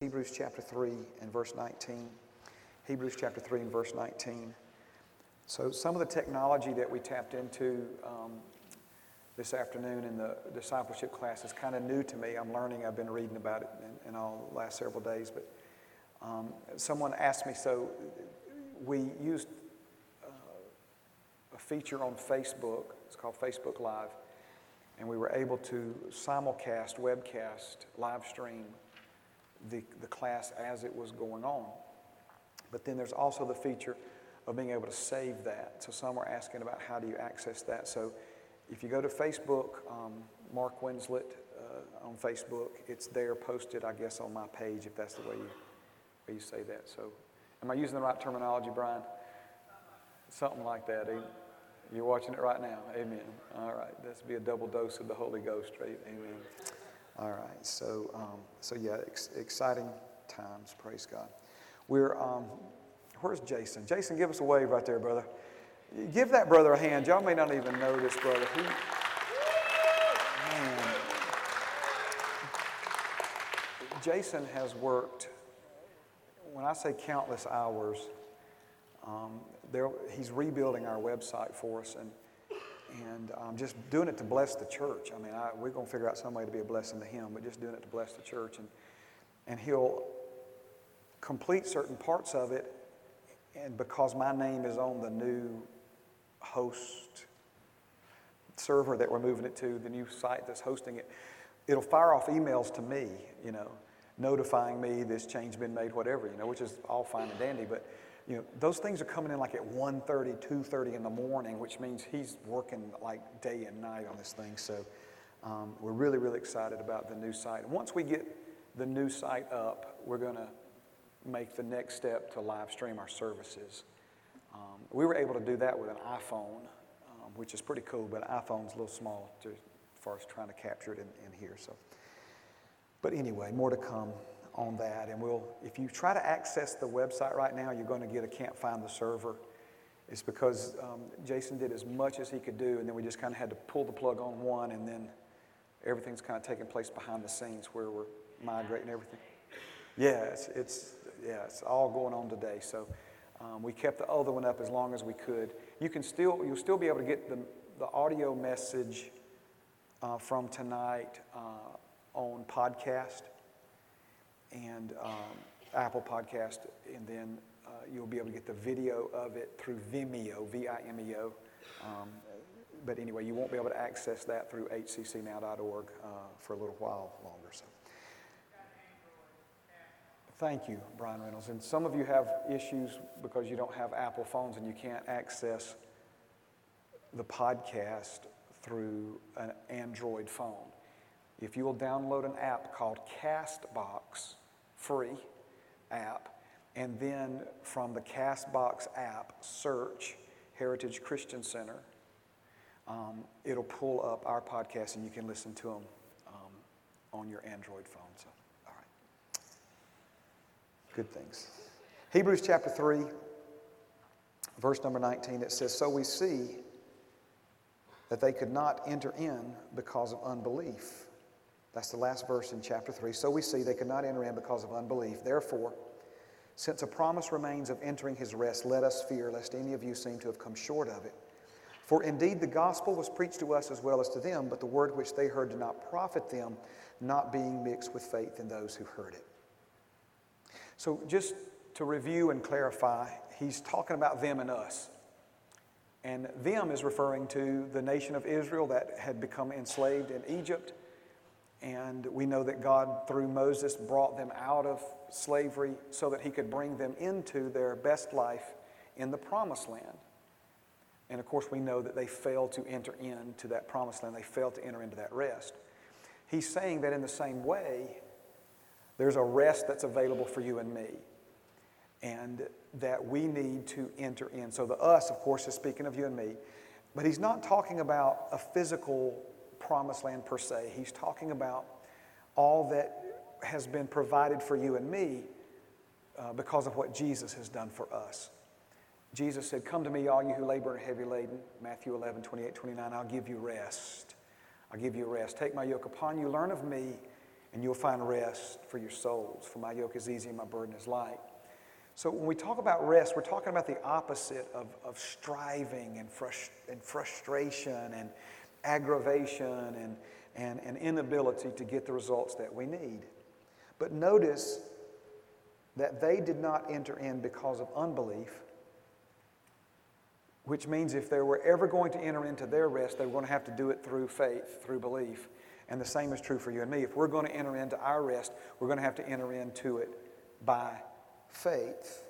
Hebrews chapter 3 and verse 19. Hebrews chapter 3 and verse 19. So, some of the technology that we tapped into um, this afternoon in the discipleship class is kind of new to me. I'm learning, I've been reading about it in, in all the last several days. But um, someone asked me, so we used uh, a feature on Facebook, it's called Facebook Live, and we were able to simulcast, webcast, live stream the, the class as it was going on. But then there's also the feature of being able to save that. So some are asking about how do you access that. So if you go to Facebook, um, Mark Winslet uh, on Facebook, it's there posted, I guess, on my page if that's the way you, way you say that. So am I using the right terminology, Brian? Something like that. You're watching it right now. Amen. All right. This be a double dose of the Holy Ghost, right? Amen. All right, so, um, so yeah, ex- exciting times, praise God. We're, um, where's Jason? Jason, give us a wave right there, brother. Give that brother a hand. Y'all may not even know this brother. He, man, Jason has worked, when I say countless hours, um, there, he's rebuilding our website for us, and and um, just doing it to bless the church. I mean, I, we're going to figure out some way to be a blessing to him, but just doing it to bless the church. And, and he'll complete certain parts of it, and because my name is on the new host server that we're moving it to, the new site that's hosting it, it'll fire off emails to me, you know, notifying me this change been made, whatever, you know, which is all fine and dandy, but you know, those things are coming in like at 1.30, 2.30 in the morning, which means he's working like day and night on this thing. So um, we're really, really excited about the new site. Once we get the new site up, we're going to make the next step to live stream our services. Um, we were able to do that with an iPhone, um, which is pretty cool, but iPhone's a little small to, as far as trying to capture it in, in here. So, but anyway, more to come on that. And we'll, if you try to access the website right now, you're going to get a can't find the server. It's because um, Jason did as much as he could do, and then we just kind of had to pull the plug on one, and then everything's kind of taking place behind the scenes where we're migrating everything. Yeah, it's, it's yeah, it's all going on today. So um, we kept the other one up as long as we could. You can still, you'll still be able to get the, the audio message uh, from tonight uh, on podcast and um, Apple Podcast, and then uh, you'll be able to get the video of it through Vimeo, V-I-M-E-O. Um, but anyway, you won't be able to access that through hccnow.org uh, for a little while longer. So, thank you, Brian Reynolds. And some of you have issues because you don't have Apple phones and you can't access the podcast through an Android phone. If you will download an app called Castbox, free app, and then from the Castbox app, search Heritage Christian Center. Um, it'll pull up our podcast and you can listen to them um, on your Android phone. So, all right. Good things. Hebrews chapter 3, verse number 19, it says, So we see that they could not enter in because of unbelief. That's the last verse in chapter 3. So we see they could not enter in because of unbelief. Therefore, since a promise remains of entering his rest, let us fear lest any of you seem to have come short of it. For indeed the gospel was preached to us as well as to them, but the word which they heard did not profit them, not being mixed with faith in those who heard it. So, just to review and clarify, he's talking about them and us. And them is referring to the nation of Israel that had become enslaved in Egypt and we know that God, through Moses, brought them out of slavery so that he could bring them into their best life in the promised land. And of course, we know that they failed to enter into that promised land, they failed to enter into that rest. He's saying that in the same way, there's a rest that's available for you and me, and that we need to enter in. So, the us, of course, is speaking of you and me, but he's not talking about a physical promised land per se. He's talking about all that has been provided for you and me uh, because of what Jesus has done for us. Jesus said, Come to me, all you who labor and are heavy laden. Matthew 11, 28, 29. I'll give you rest. I'll give you rest. Take my yoke upon you. Learn of me, and you'll find rest for your souls. For my yoke is easy and my burden is light. So when we talk about rest, we're talking about the opposite of, of striving and, frust- and frustration and aggravation and, and, and inability to get the results that we need. But notice that they did not enter in because of unbelief, which means if they were ever going to enter into their rest, they were going to have to do it through faith, through belief. And the same is true for you and me. If we're going to enter into our rest, we're going to have to enter into it by faith.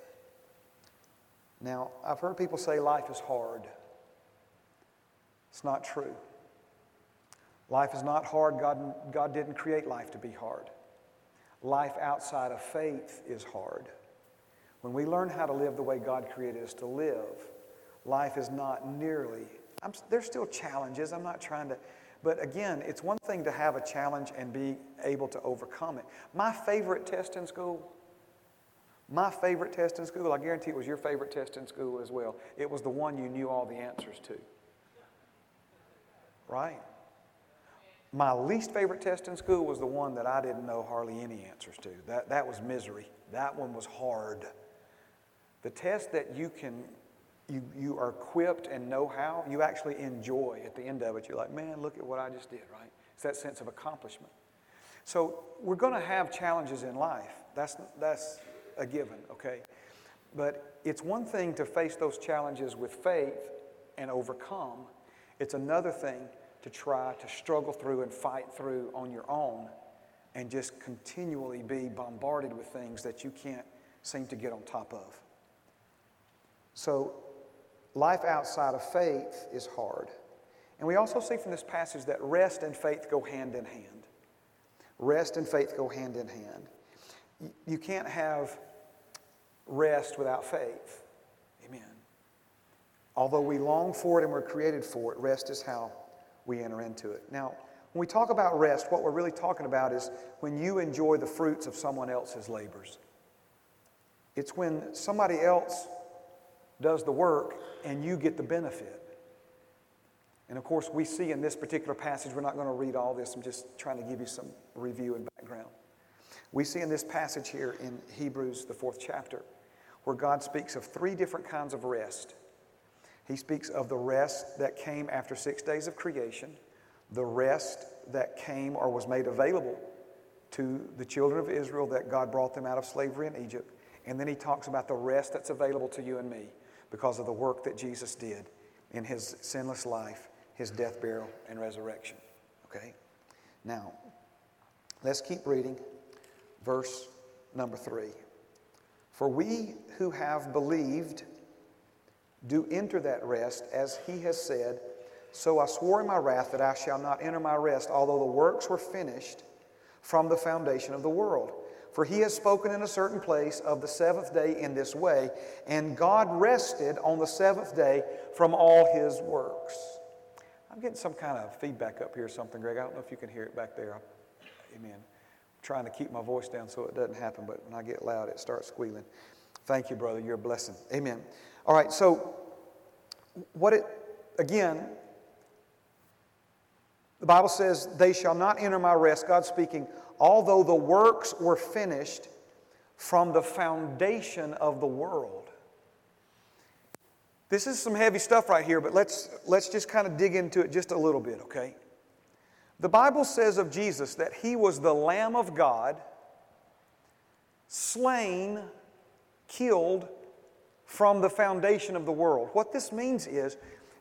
Now, I've heard people say life is hard. It's not true. Life is not hard. God, God didn't create life to be hard. Life outside of faith is hard. When we learn how to live the way God created us to live, life is not nearly, I'm, there's still challenges. I'm not trying to, but again, it's one thing to have a challenge and be able to overcome it. My favorite test in school, my favorite test in school, I guarantee it was your favorite test in school as well. It was the one you knew all the answers to. Right? My least favorite test in school was the one that I didn't know hardly any answers to. That, that was misery. That one was hard. The test that you can, you, you are equipped and know how, you actually enjoy at the end of it. You're like, man, look at what I just did, right? It's that sense of accomplishment. So we're going to have challenges in life. That's, that's a given, okay? But it's one thing to face those challenges with faith and overcome. It's another thing to try to struggle through and fight through on your own and just continually be bombarded with things that you can't seem to get on top of. So, life outside of faith is hard. And we also see from this passage that rest and faith go hand in hand. Rest and faith go hand in hand. You can't have rest without faith. Amen. Although we long for it and we're created for it, rest is how we enter into it. Now, when we talk about rest, what we're really talking about is when you enjoy the fruits of someone else's labors. It's when somebody else does the work and you get the benefit. And of course, we see in this particular passage, we're not going to read all this, I'm just trying to give you some review and background. We see in this passage here in Hebrews, the fourth chapter, where God speaks of three different kinds of rest he speaks of the rest that came after six days of creation, the rest that came or was made available to the children of Israel that God brought them out of slavery in Egypt. And then he talks about the rest that's available to you and me because of the work that Jesus did in his sinless life, his death, burial, and resurrection. Okay? Now, let's keep reading verse number three. For we who have believed do enter that rest, as he has said, So I swore in my wrath that I shall not enter my rest, although the works were finished from the foundation of the world. For he has spoken in a certain place of the seventh day in this way, and God rested on the seventh day from all his works. I'm getting some kind of feedback up here something, Greg. I don't know if you can hear it back there. Amen. I'm trying to keep my voice down so it doesn't happen, but when I get loud, it starts squealing. Thank you, brother. You're a blessing. Amen. All right, so what it, again, the Bible says, they shall not enter my rest. God speaking, although the works were finished from the foundation of the world. This is some heavy stuff right here, but let's, let's just kind of dig into it just a little bit, okay? The Bible says of Jesus that he was the Lamb of God, slain, killed from the foundation of the world. What this means is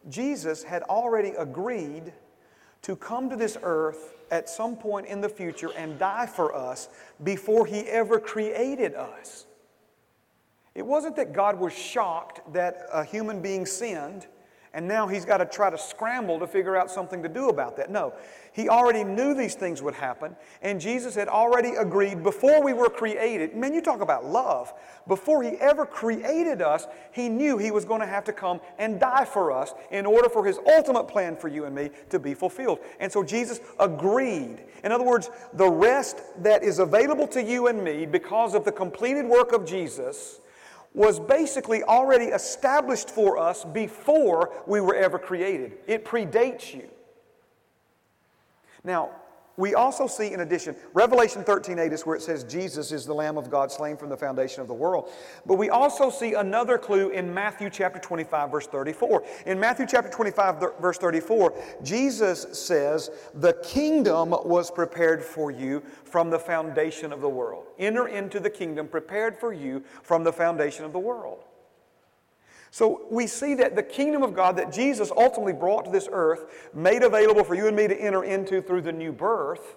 Jesus had already agreed to come to this earth at some point in the future and die for us before he ever created us. It wasn't that God was shocked that a human being sinned and now he's got to try to scramble to figure out something to do about that. No, he already knew these things would happen, and Jesus had already agreed before we were created. Man, you talk about love. Before he ever created us, he knew he was going to have to come and die for us in order for his ultimate plan for you and me to be fulfilled. And so Jesus agreed. In other words, the rest that is available to you and me because of the completed work of Jesus was basically already established for us before we were ever created. It predates you. Now, we also see, in addition, Revelation 13 8 is where it says Jesus is the Lamb of God slain from the foundation of the world. But we also see another clue in Matthew chapter 25, verse 34. In Matthew chapter 25, verse 34, Jesus says, The kingdom was prepared for you from the foundation of the world. Enter into the kingdom prepared for you from the foundation of the world. So we see that the kingdom of God that Jesus ultimately brought to this earth, made available for you and me to enter into through the new birth,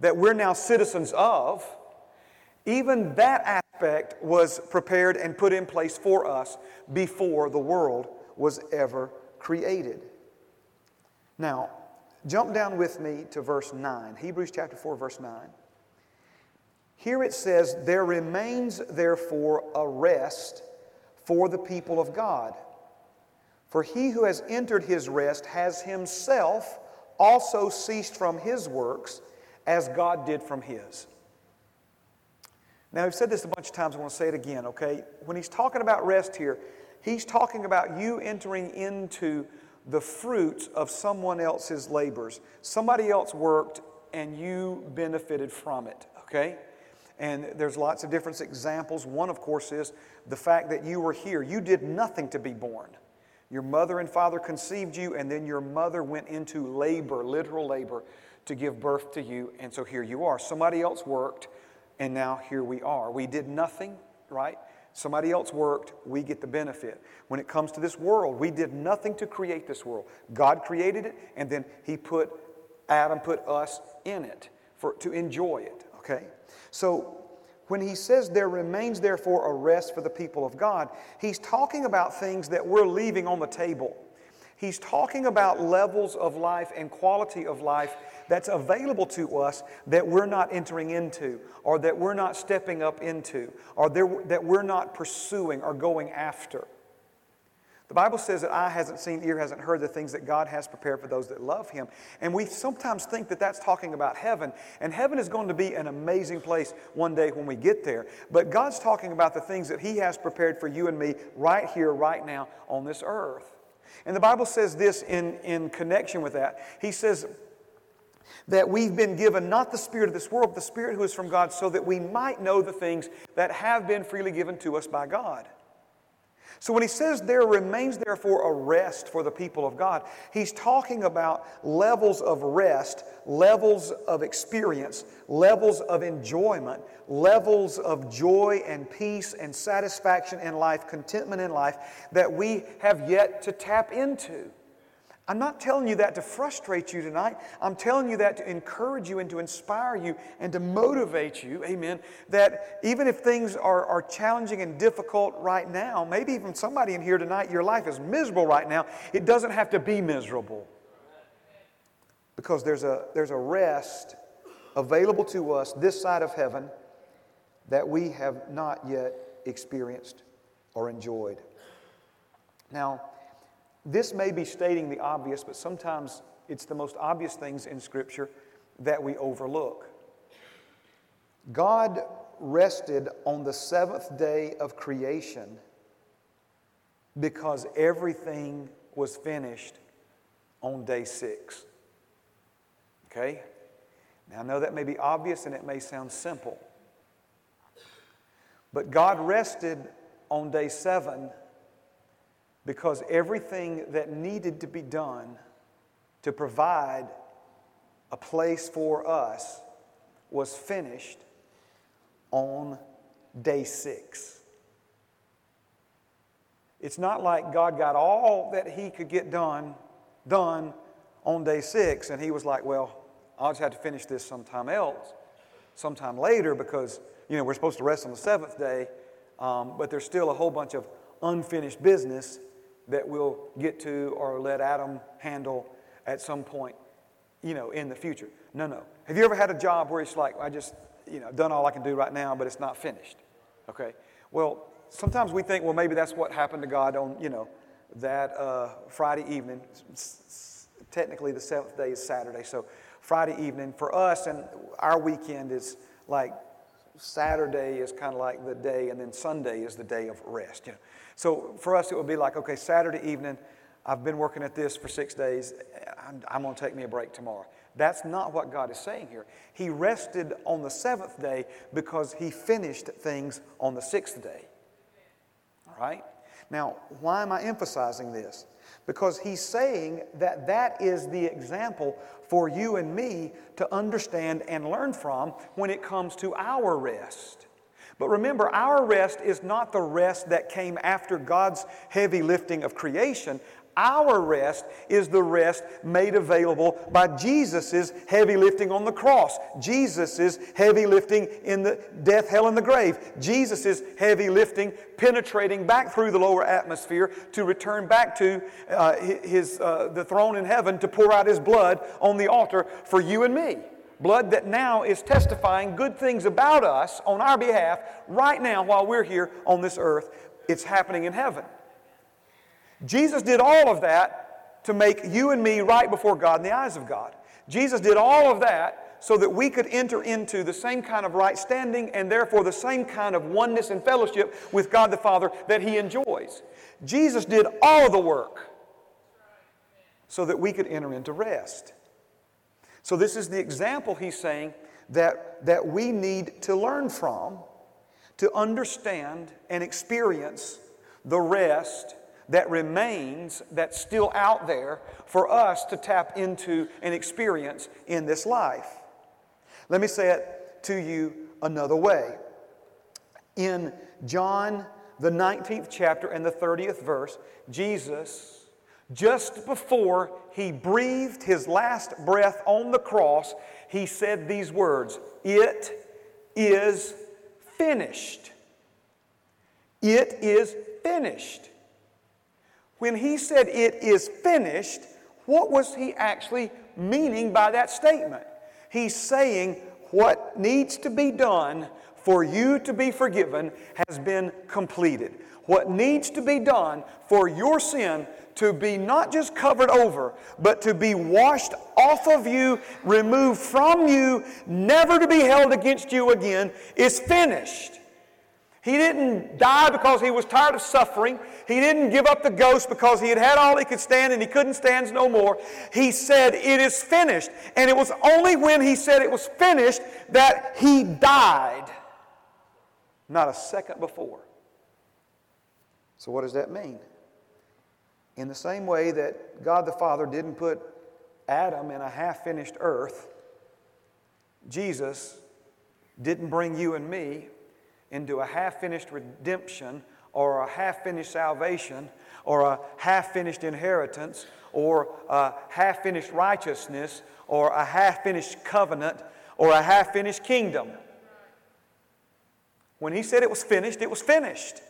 that we're now citizens of, even that aspect was prepared and put in place for us before the world was ever created. Now, jump down with me to verse 9, Hebrews chapter 4, verse 9. Here it says, There remains therefore a rest for the people of God. For he who has entered his rest has himself also ceased from his works as God did from his. Now, I've said this a bunch of times, I want to say it again, okay? When he's talking about rest here, he's talking about you entering into the fruits of someone else's labors. Somebody else worked and you benefited from it, okay? And there's lots of different examples. One, of course, is the fact that you were here. You did nothing to be born. Your mother and father conceived you, and then your mother went into labor, literal labor, to give birth to you. And so here you are. Somebody else worked, and now here we are. We did nothing, right? Somebody else worked, we get the benefit. When it comes to this world, we did nothing to create this world. God created it, and then He put Adam put us in it for to enjoy it. Okay? So when he says there remains therefore a rest for the people of God, he's talking about things that we're leaving on the table. He's talking about levels of life and quality of life that's available to us that we're not entering into, or that we're not stepping up into, or that we're not pursuing or going after. The Bible says that eye hasn't seen, ear hasn't heard the things that God has prepared for those that love Him. And we sometimes think that that's talking about heaven. And heaven is going to be an amazing place one day when we get there. But God's talking about the things that He has prepared for you and me right here, right now on this earth. And the Bible says this in, in connection with that. He says, that we've been given not the spirit of this world, but the spirit who is from God, so that we might know the things that have been freely given to us by God. So when he says there remains therefore a rest for the people of God, he's talking about levels of rest, levels of experience, levels of enjoyment, levels of joy and peace and satisfaction in life, contentment in life that we have yet to tap into. I'm not telling you that to frustrate you tonight. I'm telling you that to encourage you and to inspire you and to motivate you, amen. That even if things are, are challenging and difficult right now, maybe even somebody in here tonight, your life is miserable right now, it doesn't have to be miserable. Because there's a, there's a rest available to us this side of heaven that we have not yet experienced or enjoyed. Now, this may be stating the obvious, but sometimes it's the most obvious things in Scripture that we overlook. God rested on the seventh day of creation because everything was finished on day six. Okay? Now, I know that may be obvious and it may sound simple. But God rested on day seven because everything that needed to be done to provide a place for us was finished on day six. It's not like God got all that He could get done done on day six, and He was like, "Well, I'll just have to finish this sometime else, sometime later, because you know we're supposed to rest on the seventh day, um, but there's still a whole bunch of unfinished business that we'll get to or let Adam handle at some point, you know, in the future. No, no. Have you ever had a job where it's like, I just, you know, done all I can do right now, but it's not finished? Okay. Well, sometimes we think, well, maybe that's what happened to God on, you know, that uh, Friday evening. Technically, the seventh day is Saturday. So, Friday evening for us, and our weekend is like Saturday is kind of like the day, and then Sunday is the day of rest. You know. So for us, it would be like, okay, Saturday evening, I've been working at this for six days. I'm, I'm going to take me a break tomorrow. That's not what God is saying here. He rested on the seventh day because he finished things on the sixth day. All right? Now, why am I emphasizing this? Because he's saying that that is the example for you and me to understand and learn from when it comes to our rest. But remember, our rest is not the rest that came after God's heavy lifting of creation. Our rest is the rest made available by Jesus' heavy lifting on the cross, Jesus' heavy lifting in the death, hell, and the grave, Jesus' heavy lifting penetrating back through the lower atmosphere to return back to uh, his, uh, the throne in heaven to pour out his blood on the altar for you and me. Blood that now is testifying good things about us on our behalf right now while we're here on this earth. It's happening in heaven. Jesus did all of that to make you and me right before God in the eyes of God. Jesus did all of that so that we could enter into the same kind of right standing and therefore the same kind of oneness and fellowship with God the Father that He enjoys. Jesus did all the work so that we could enter into rest. So, this is the example he's saying that, that we need to learn from to understand and experience the rest that remains, that's still out there for us to tap into and experience in this life. Let me say it to you another way. In John, the 19th chapter and the 30th verse, Jesus, just before he breathed his last breath on the cross, he said these words It is finished. It is finished. When he said, It is finished, what was he actually meaning by that statement? He's saying, What needs to be done for you to be forgiven has been completed. What needs to be done for your sin to be not just covered over, but to be washed off of you, removed from you, never to be held against you again, is finished. He didn't die because he was tired of suffering. He didn't give up the ghost because he had had all he could stand and he couldn't stand no more. He said, It is finished. And it was only when he said it was finished that he died, not a second before. So, what does that mean? In the same way that God the Father didn't put Adam in a half finished earth, Jesus didn't bring you and me into a half finished redemption or a half finished salvation or a half finished inheritance or a half finished righteousness or a half finished covenant or a half finished kingdom. When he said it was finished, it was finished.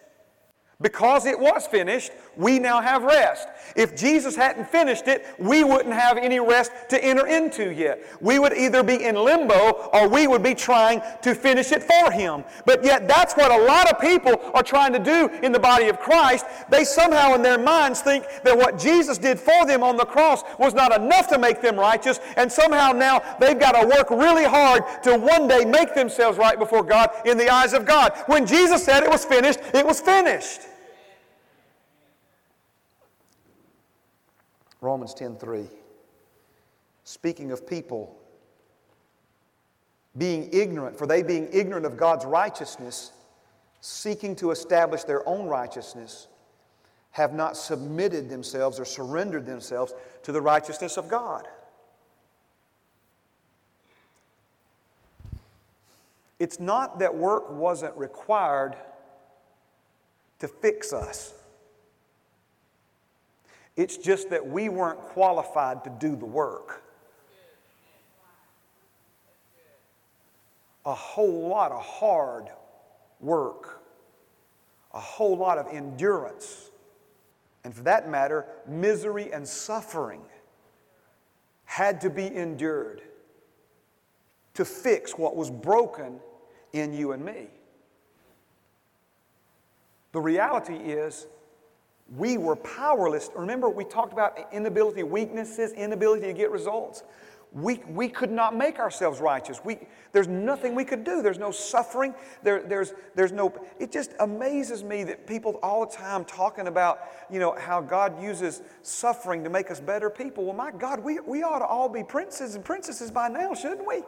Because it was finished, we now have rest. If Jesus hadn't finished it, we wouldn't have any rest to enter into yet. We would either be in limbo or we would be trying to finish it for Him. But yet, that's what a lot of people are trying to do in the body of Christ. They somehow in their minds think that what Jesus did for them on the cross was not enough to make them righteous, and somehow now they've got to work really hard to one day make themselves right before God in the eyes of God. When Jesus said it was finished, it was finished. Romans 10:3. Speaking of people being ignorant, for they being ignorant of God's righteousness, seeking to establish their own righteousness, have not submitted themselves or surrendered themselves to the righteousness of God. It's not that work wasn't required to fix us. It's just that we weren't qualified to do the work. A whole lot of hard work, a whole lot of endurance, and for that matter, misery and suffering had to be endured to fix what was broken in you and me. The reality is, we were powerless. Remember, we talked about inability, weaknesses, inability to get results. we, we could not make ourselves righteous. We, there's nothing we could do. There's no suffering. There, there's, there's no, it just amazes me that people all the time talking about, you know, how God uses suffering to make us better people. Well, my God, we, we ought to all be princes and princesses by now, shouldn't we?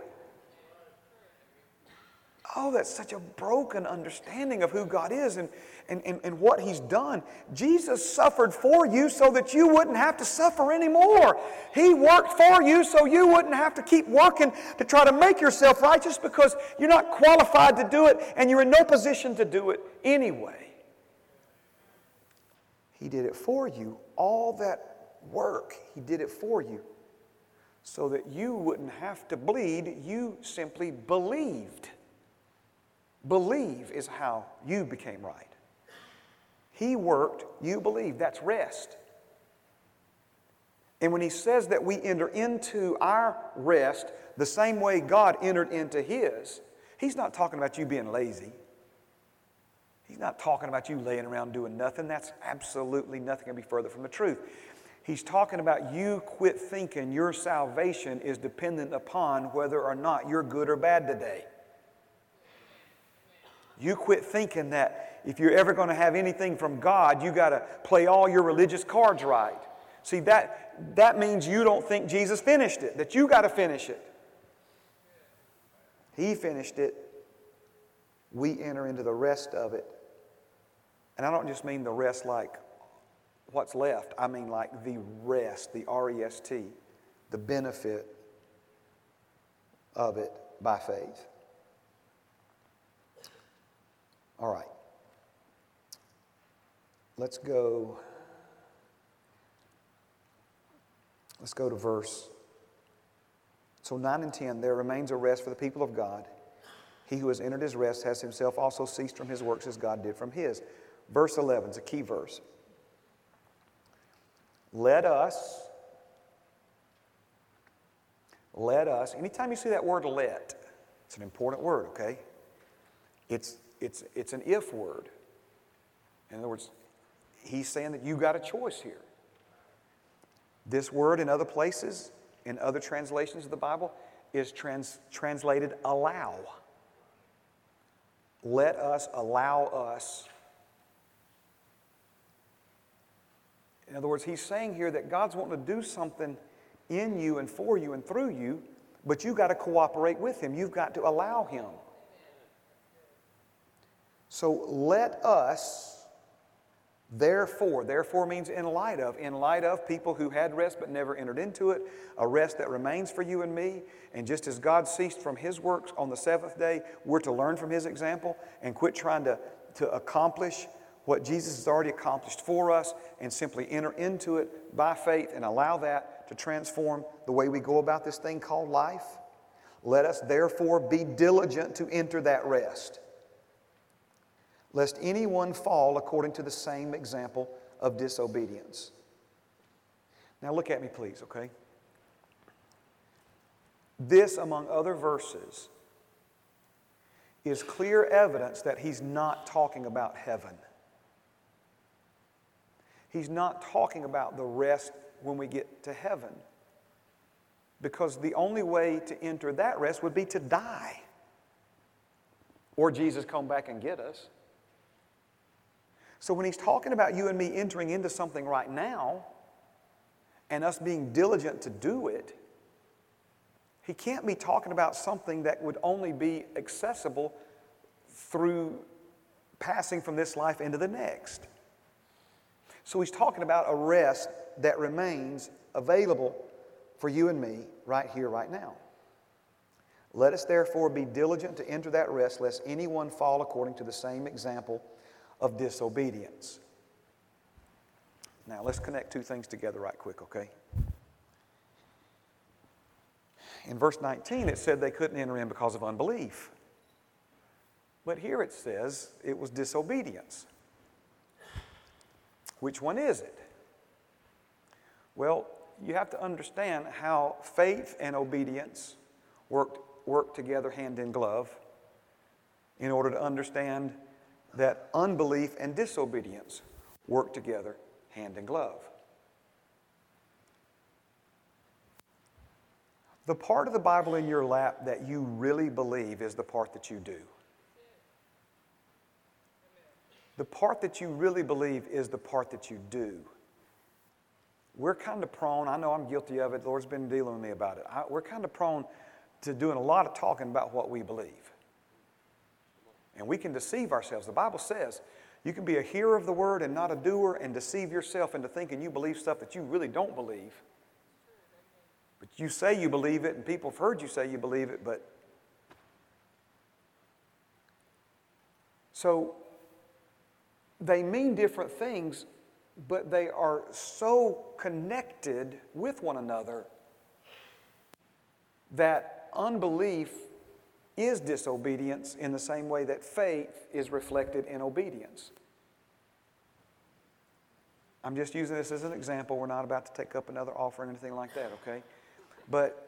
Oh, that's such a broken understanding of who God is and, and, and, and what He's done. Jesus suffered for you so that you wouldn't have to suffer anymore. He worked for you so you wouldn't have to keep working to try to make yourself righteous because you're not qualified to do it and you're in no position to do it anyway. He did it for you. All that work, He did it for you so that you wouldn't have to bleed. You simply believed. Believe is how you became right. He worked, you believe. That's rest. And when he says that we enter into our rest the same way God entered into his, he's not talking about you being lazy. He's not talking about you laying around doing nothing. That's absolutely nothing can be further from the truth. He's talking about you quit thinking your salvation is dependent upon whether or not you're good or bad today. You quit thinking that if you're ever going to have anything from God, you got to play all your religious cards right. See, that, that means you don't think Jesus finished it, that you got to finish it. He finished it. We enter into the rest of it. And I don't just mean the rest like what's left, I mean like the rest, the R E S T, the benefit of it by faith. All right. Let's go. Let's go to verse. So 9 and 10 there remains a rest for the people of God. He who has entered his rest has himself also ceased from his works as God did from his. Verse 11 is a key verse. Let us, let us, anytime you see that word let, it's an important word, okay? It's it's, it's an if word. In other words, he's saying that you got a choice here. This word in other places, in other translations of the Bible, is trans, translated allow. Let us allow us. In other words, he's saying here that God's wanting to do something in you and for you and through you, but you've got to cooperate with him. You've got to allow him. So let us, therefore, therefore means in light of, in light of people who had rest but never entered into it, a rest that remains for you and me. And just as God ceased from His works on the seventh day, we're to learn from His example and quit trying to, to accomplish what Jesus has already accomplished for us and simply enter into it by faith and allow that to transform the way we go about this thing called life. Let us therefore be diligent to enter that rest lest anyone fall according to the same example of disobedience. Now, look at me, please, okay? This, among other verses, is clear evidence that he's not talking about heaven. He's not talking about the rest when we get to heaven. Because the only way to enter that rest would be to die. Or Jesus come back and get us. So when he's talking about you and me entering into something right now and us being diligent to do it, he can't be talking about something that would only be accessible through passing from this life into the next. So he's talking about a rest that remains available for you and me right here, right now. Let us therefore be diligent to enter that rest, lest anyone fall according to the same example of disobedience. Now, let's connect two things together right quick, okay? In verse 19, it said they couldn't enter in because of unbelief. But here it says it was disobedience. Which one is it? Well, you have to understand how faith and obedience work, work together hand in glove in order to understand that unbelief and disobedience work together hand in glove. The part of the Bible in your lap that you really believe is the part that you do. The part that you really believe is the part that you do. We're kind of prone, I know I'm guilty of it, the Lord's been dealing with me about it. I, we're kind of prone to doing a lot of talking about what we believe. And we can deceive ourselves. The Bible says you can be a hearer of the word and not a doer and deceive yourself into thinking you believe stuff that you really don't believe. But you say you believe it, and people have heard you say you believe it, but. So they mean different things, but they are so connected with one another that unbelief is disobedience in the same way that faith is reflected in obedience. I'm just using this as an example. We're not about to take up another offering or anything like that, okay? But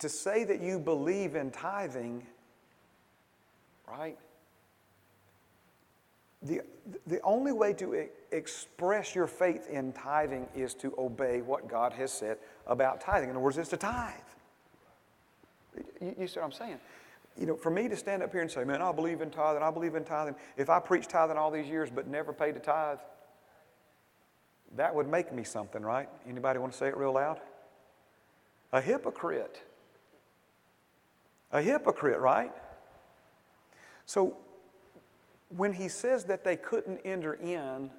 to say that you believe in tithing, right? The, the only way to express your faith in tithing is to obey what God has said about tithing. In other words, it's to tithe. You, you see what I'm saying? You know, for me to stand up here and say, man, I believe in tithing, I believe in tithing, if I preach tithing all these years but never paid a tithe, that would make me something, right? Anybody want to say it real loud? A hypocrite. A hypocrite, right? So when he says that they couldn't enter in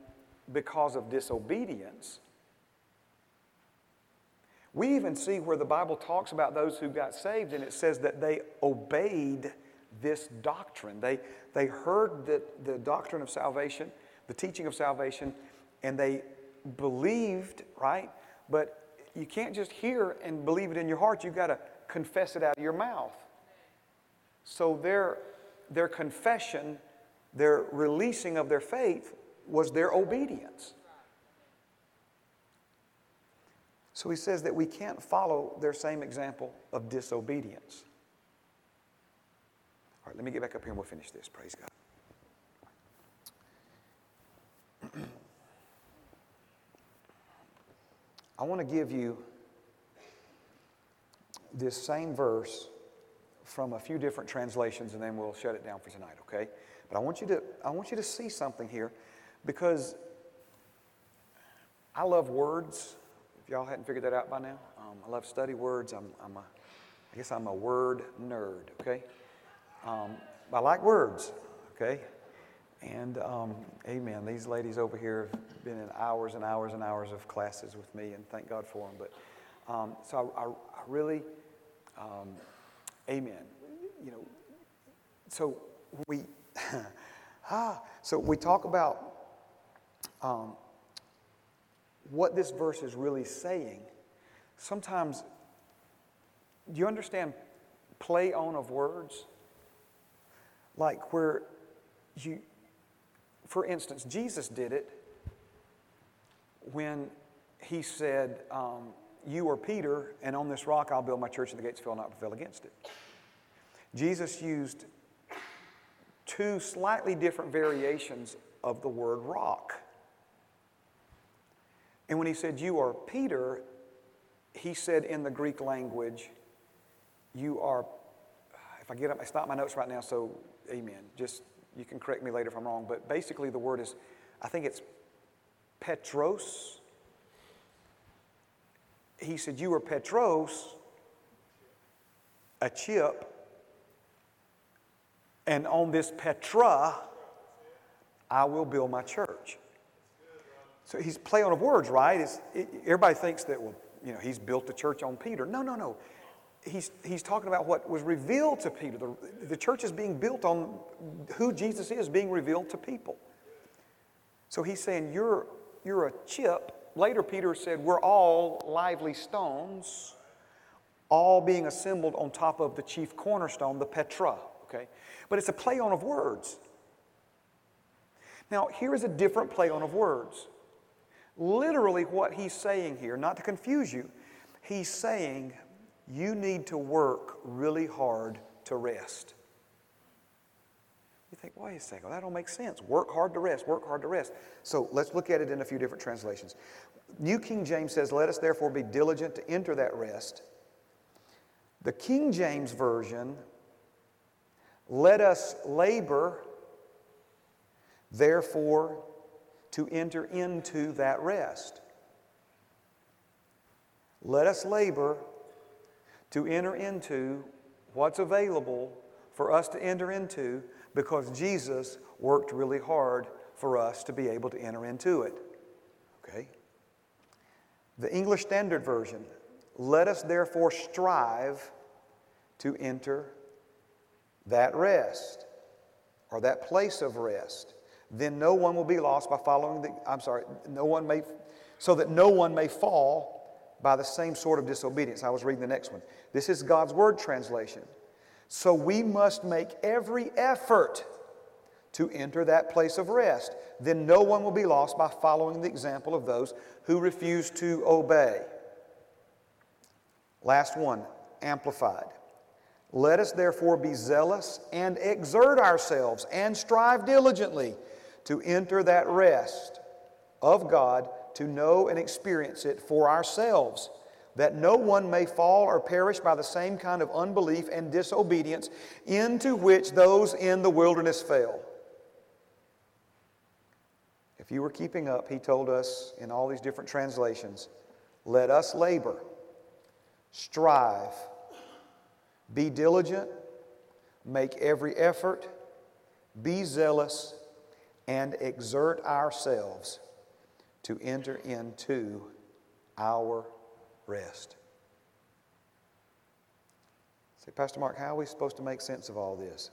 because of disobedience, we even see where the Bible talks about those who got saved, and it says that they obeyed this doctrine. They, they heard the, the doctrine of salvation, the teaching of salvation, and they believed, right? But you can't just hear and believe it in your heart. You've got to confess it out of your mouth. So their, their confession, their releasing of their faith was their obedience. So he says that we can't follow their same example of disobedience. All right, let me get back up here and we'll finish this. Praise God. I want to give you this same verse from a few different translations and then we'll shut it down for tonight, okay? But I want you to, I want you to see something here because I love words. If y'all hadn't figured that out by now, um, I love study words. I'm, I'm a, I guess I'm a word nerd, okay? Um, I like words, okay? And um, amen. These ladies over here have been in hours and hours and hours of classes with me, and thank God for them. But um, so I, I, I really, um, amen. You know, so we, ah, so we talk about um, what this verse is really saying. Sometimes, do you understand play on of words? Like where you for instance, Jesus did it when he said, um, You are Peter, and on this rock I'll build my church, and the gates will not prevail against it. Jesus used two slightly different variations of the word rock. And when he said, You are Peter, he said in the Greek language, You are, if I get up, it's not my notes right now, so amen. Just you can correct me later if I'm wrong, but basically the word is, I think it's Petros. He said, You are Petros, a chip, and on this Petra, I will build my church. So he's playing on of words, right? It, everybody thinks that, well, you know, he's built the church on Peter. No, no, no he's, he's talking about what was revealed to Peter. The, the church is being built on who Jesus is being revealed to people. So he's saying, You're, you're a chip. Later, Peter said, We're all lively stones, all being assembled on top of the chief cornerstone, the Petra. Okay? But it's a play on of words. Now, here is a different play on of words. Literally, what he's saying here, not to confuse you, he's saying you need to work really hard to rest. You think, wait a second, that don't make sense. Work hard to rest, work hard to rest. So let's look at it in a few different translations. New King James says, Let us therefore be diligent to enter that rest, The King James Version, let us labor, therefore, to enter into that rest. Let us labor to enter into what's available for us to enter into because Jesus worked really hard for us to be able to enter into it. Okay? The English Standard Version, let us therefore strive to enter that rest or that place of rest. Then no one will be lost by following the, I'm sorry, no one may, so that no one may fall by the same sort of disobedience. I was reading the next one. This is God's Word translation. So we must make every effort to enter that place of rest. Then no one will be lost by following the example of those who refuse to obey. Last one, amplified. Let us therefore be zealous and exert ourselves and strive diligently to enter that rest of God, to know and experience it for ourselves, that no one may fall or perish by the same kind of unbelief and disobedience into which those in the wilderness fell. If you were keeping up, he told us in all these different translations let us labor, strive, be diligent, make every effort, be zealous, and exert ourselves to enter into our rest. Say, Pastor Mark, how are we supposed to make sense of all this?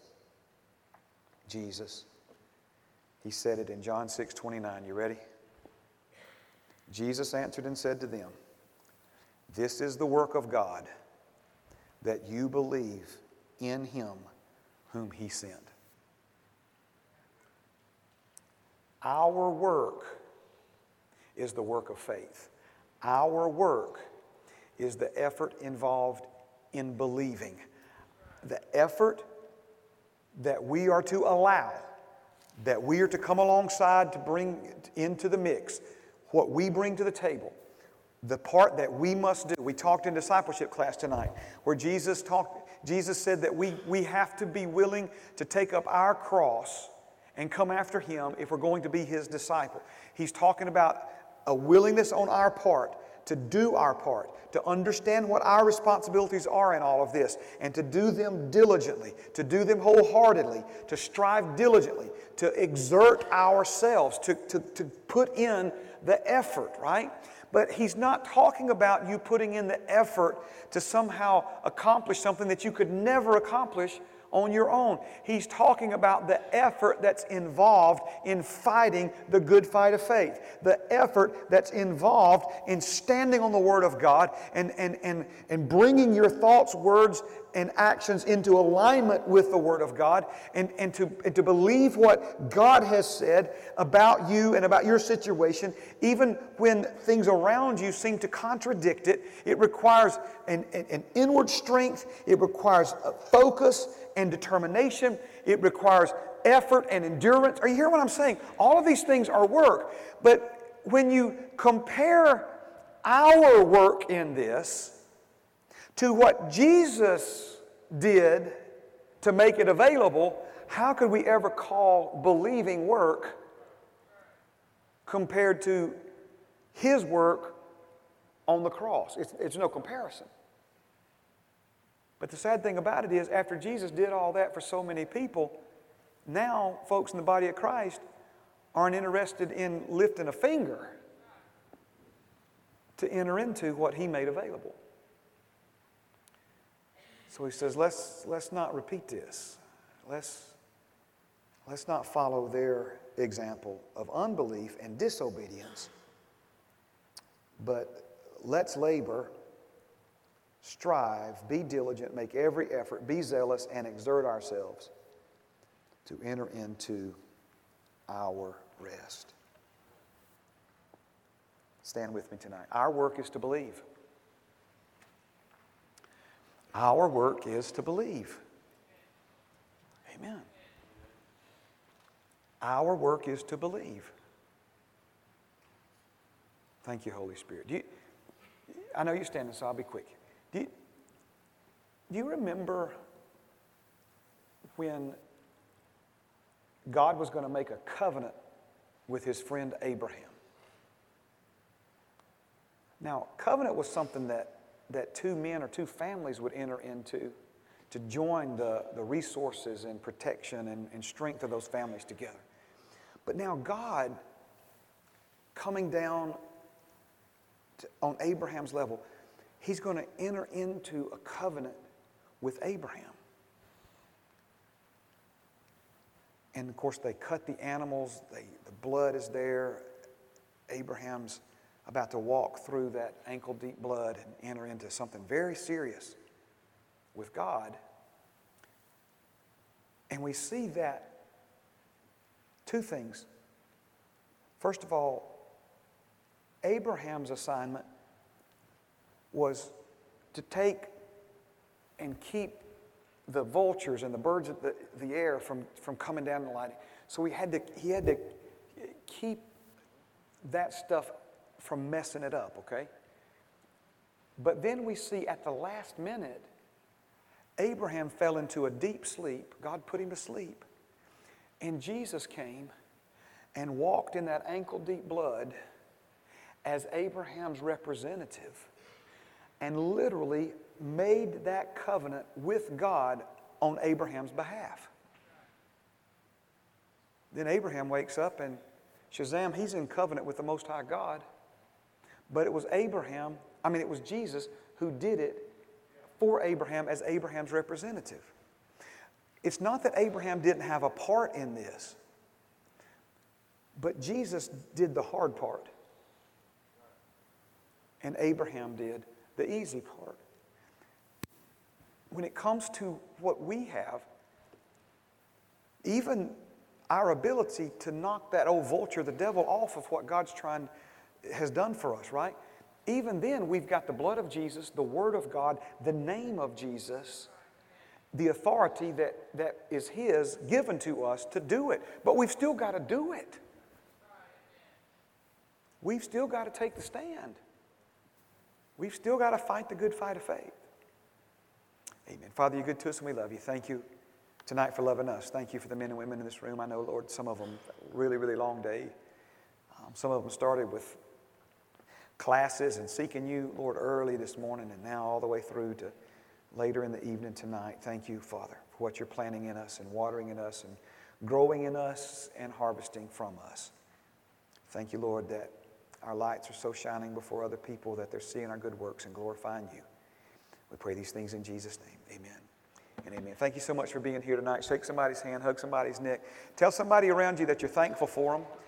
Jesus. He said it in John 6 29. You ready? Jesus answered and said to them, This is the work of God, that you believe in him whom he sent. Our work is the work of faith. Our work is the effort involved in believing. The effort that we are to allow that we are to come alongside to bring into the mix what we bring to the table, the part that we must do. We talked in discipleship class tonight where Jesus talked, Jesus said that we, we have to be willing to take up our cross and come after him if we're going to be his disciple. He's talking about a willingness on our part to do our part, to understand what our responsibilities are in all of this, and to do them diligently, to do them wholeheartedly, to strive diligently, to exert ourselves, to, to, to put in the effort, right? But he's not talking about you putting in the effort to somehow accomplish something that you could never accomplish on your own. He's talking about the effort that's involved in fighting the good fight of faith, the effort that's involved in standing on the Word of God and, and, and, and bringing your thoughts, words, and actions into alignment with the Word of God and, and, to, and to believe what God has said about you and about your situation, even when things around you seem to contradict it. It requires an, an, an inward strength, it requires focus and determination, it requires effort and endurance. Are you hearing what I'm saying? All of these things are work. But when you compare our work in this, to what Jesus did to make it available, how could we ever call believing work compared to his work on the cross? It's, it's no comparison. But the sad thing about it is, after Jesus did all that for so many people, now folks in the body of Christ aren't interested in lifting a finger to enter into what he made available. So he says, let's, let's not repeat this. Let's, let's not follow their example of unbelief and disobedience, but let's labor, strive, be diligent, make every effort, be zealous, and exert ourselves to enter into our rest. Stand with me tonight. Our work is to believe. Our work is to believe. Amen. Our work is to believe. Thank you, Holy Spirit. You, I know you're standing, so I'll be quick. You, Do you remember when God was going to make a covenant with his friend Abraham? Now, covenant was something that, that two men or two families would enter into to join the, the resources and protection and, and strength of those families together. But now, God coming down to, on Abraham's level, he's going to enter into a covenant with Abraham. And of course, they cut the animals, they, the blood is there. Abraham's about to walk through that ankle deep blood and enter into something very serious with God. And we see that two things. First of all, Abraham's assignment was to take and keep the vultures and the birds of the, the air from, from coming down and lighting. So he had, to, he had to keep that stuff from messing it up, okay? But then we see at the last minute, Abraham fell into a deep sleep. God put him to sleep. And Jesus came and walked in that ankle deep blood as Abraham's representative and literally made that covenant with God on Abraham's behalf. Then Abraham wakes up and Shazam, he's in covenant with the Most High God. But it was Abraham, I mean, it was Jesus who did it for Abraham as Abraham's representative. It's not that Abraham didn't have a part in this, but Jesus did the hard part. And Abraham did the easy part. When it comes to what we have, even our ability to knock that old vulture, the devil, off of what God's trying has done for us, right? Even then, we've got the blood of Jesus, the Word of God, the name of Jesus, the authority that, that is His given to us to do it. But we've still got to do it. We've still got to take the stand. We've still got to fight the good fight of faith. Amen. Father, you're good to us and we love you. Thank you tonight for loving us. Thank you for the men and women in this room. I know, Lord, some of them, really, really long day. Um, some of them started with classes and seeking you, Lord, early this morning and now all the way through to later in the evening tonight. Thank you, Father, for what you're planting in us and watering in us and growing in us and harvesting from us. Thank you, Lord, that our lights are so shining before other people that they're seeing our good works and glorifying you. We pray these things in Jesus' name. Amen and amen. Thank you so much for being here tonight. Shake somebody's hand, hug somebody's neck. Tell somebody around you that you're thankful for them.